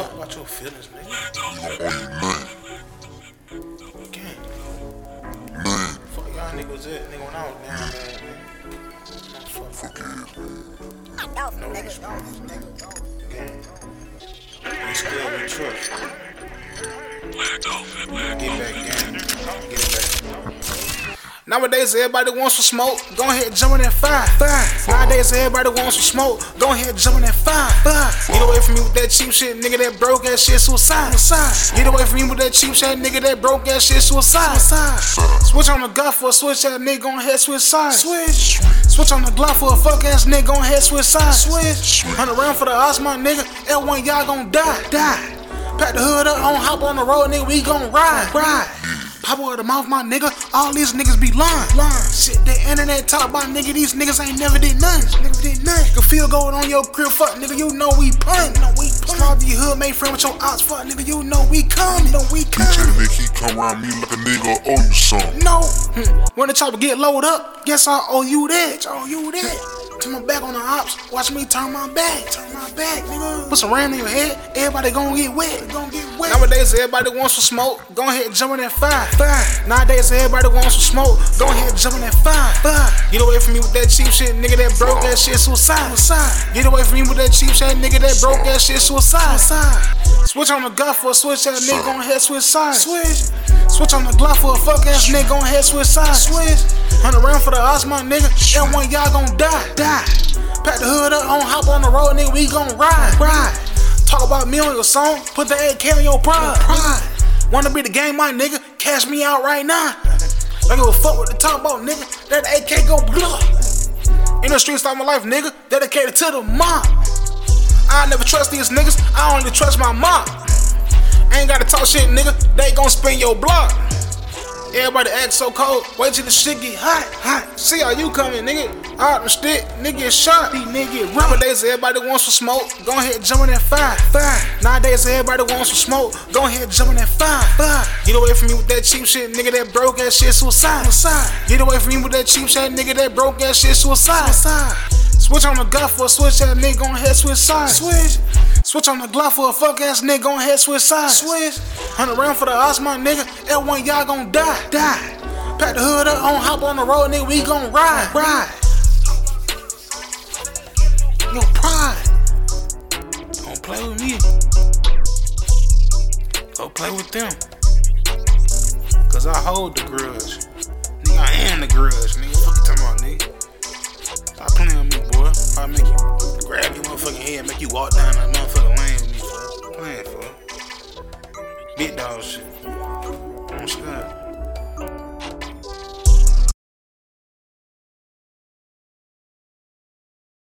Talk about your feelings, nigga. You don't owe you nothing. Again. Nothing. Fuck y'all niggas at nigga when I was down there, nigga. Fuck, Fuck yeah, man. no response, nigga. Again. We still we trust. Get back, gang. Get it back. Nowadays, everybody wants some smoke. Go ahead, and jump in that fire. fire. Nowadays, everybody wants some smoke. Go ahead, jump in that fire. Get away from me with that cheap shit, nigga. That broke ass shit, suicide. Get away from me with that cheap shit, nigga. That broke ass shit, suicide. Switch on the Glock for a switch ass nigga. Go ahead, switch sides. Switch. Switch on the Glock for a fuck ass nigga. Go ahead, switch sides. Switch. Hunt around for the odds, my nigga. L1, y'all gon' die. Die. Pack the hood up, on hop on the road, nigga. We gon' ride. Ride. Pop out the mouth, my nigga. All these niggas be lying. lying. Shit, the internet talk about nigga. These niggas ain't never did nothing. Never did nothing. Can feel gold on your crib, fuck nigga. You know we pun. You know we pun. Small your hood, made friend with your ops, fuck nigga. You know we come. You know we come. Tell the nigga he come around me like a nigga owe you something. No. Hmm. When the chopper get loaded up, guess I owe you that. I owe you that. Turn my back on the ops. Watch me turn my back. Turn my back, nigga. Put some rain in your head. Everybody gon' get wet. Gon' get wet. Nowadays, everybody wants some smoke. Go ahead jump in that fire. Fire. Nowadays, everybody wants some smoke. Go ahead jump in that fire. Fire. Get away from me with that cheap shit, nigga. That broke ass shit, suicide. Suicide. Get away from me with that cheap shit, nigga. That broke ass shit, suicide. Suicide. Switch on the Glock for a switch ass nigga. Gon' head switch sides. Switch. Switch on the Glock for a fuck ass nigga. Gon' head switch sides. Switch. Hunt around for the odds, my nigga. And one y'all gon' die. Die. Pack the hood up, on hop on the road, nigga. We gon' ride. Ride. Talk about me on your song. Put the AK on your pride. Pride. Wanna be the game, my nigga? Cash me out right now. Don't give a fuck what the talk about, nigga. That AK go blow. In the streets of my life, nigga. Dedicated to the mob. I never trust these niggas. I only trust my mom. Ain't gotta talk shit, nigga. They gon' spin your block. Everybody act so cold. Wait till the shit get hot, hot. See how you coming, nigga. Out the stick, nigga get shot. These nigga. Nowadays, everybody wants some smoke. Go ahead, and jump in that fire, fire. Nowadays, everybody wants some smoke. Go ahead, and jump in that fire, fire. Get away from me with that cheap shit, nigga. That broke ass shit, suicide. suicide. Get away from me with that cheap shit, nigga. That broke ass shit, suicide. suicide. Switch on the Glock for a switch ass nigga gon' head switch sides. Switch. Switch on the Glock for a fuck ass nigga gon' head switch sides. Switch. Hunt around for the odds, my nigga. L1 y'all gon' die. Die. Pack the hood up, on hop on the road, nigga. We gon' ride. Ride. Yo, pride. Don't play with me. Go play with them. Cause I hold the grudge. Nigga, I am the grudge, nigga. Fuck you talking about, nigga. Stop playing with me, boy. I make you grab your motherfucking head, make you walk down Big dog shit. Don't stop.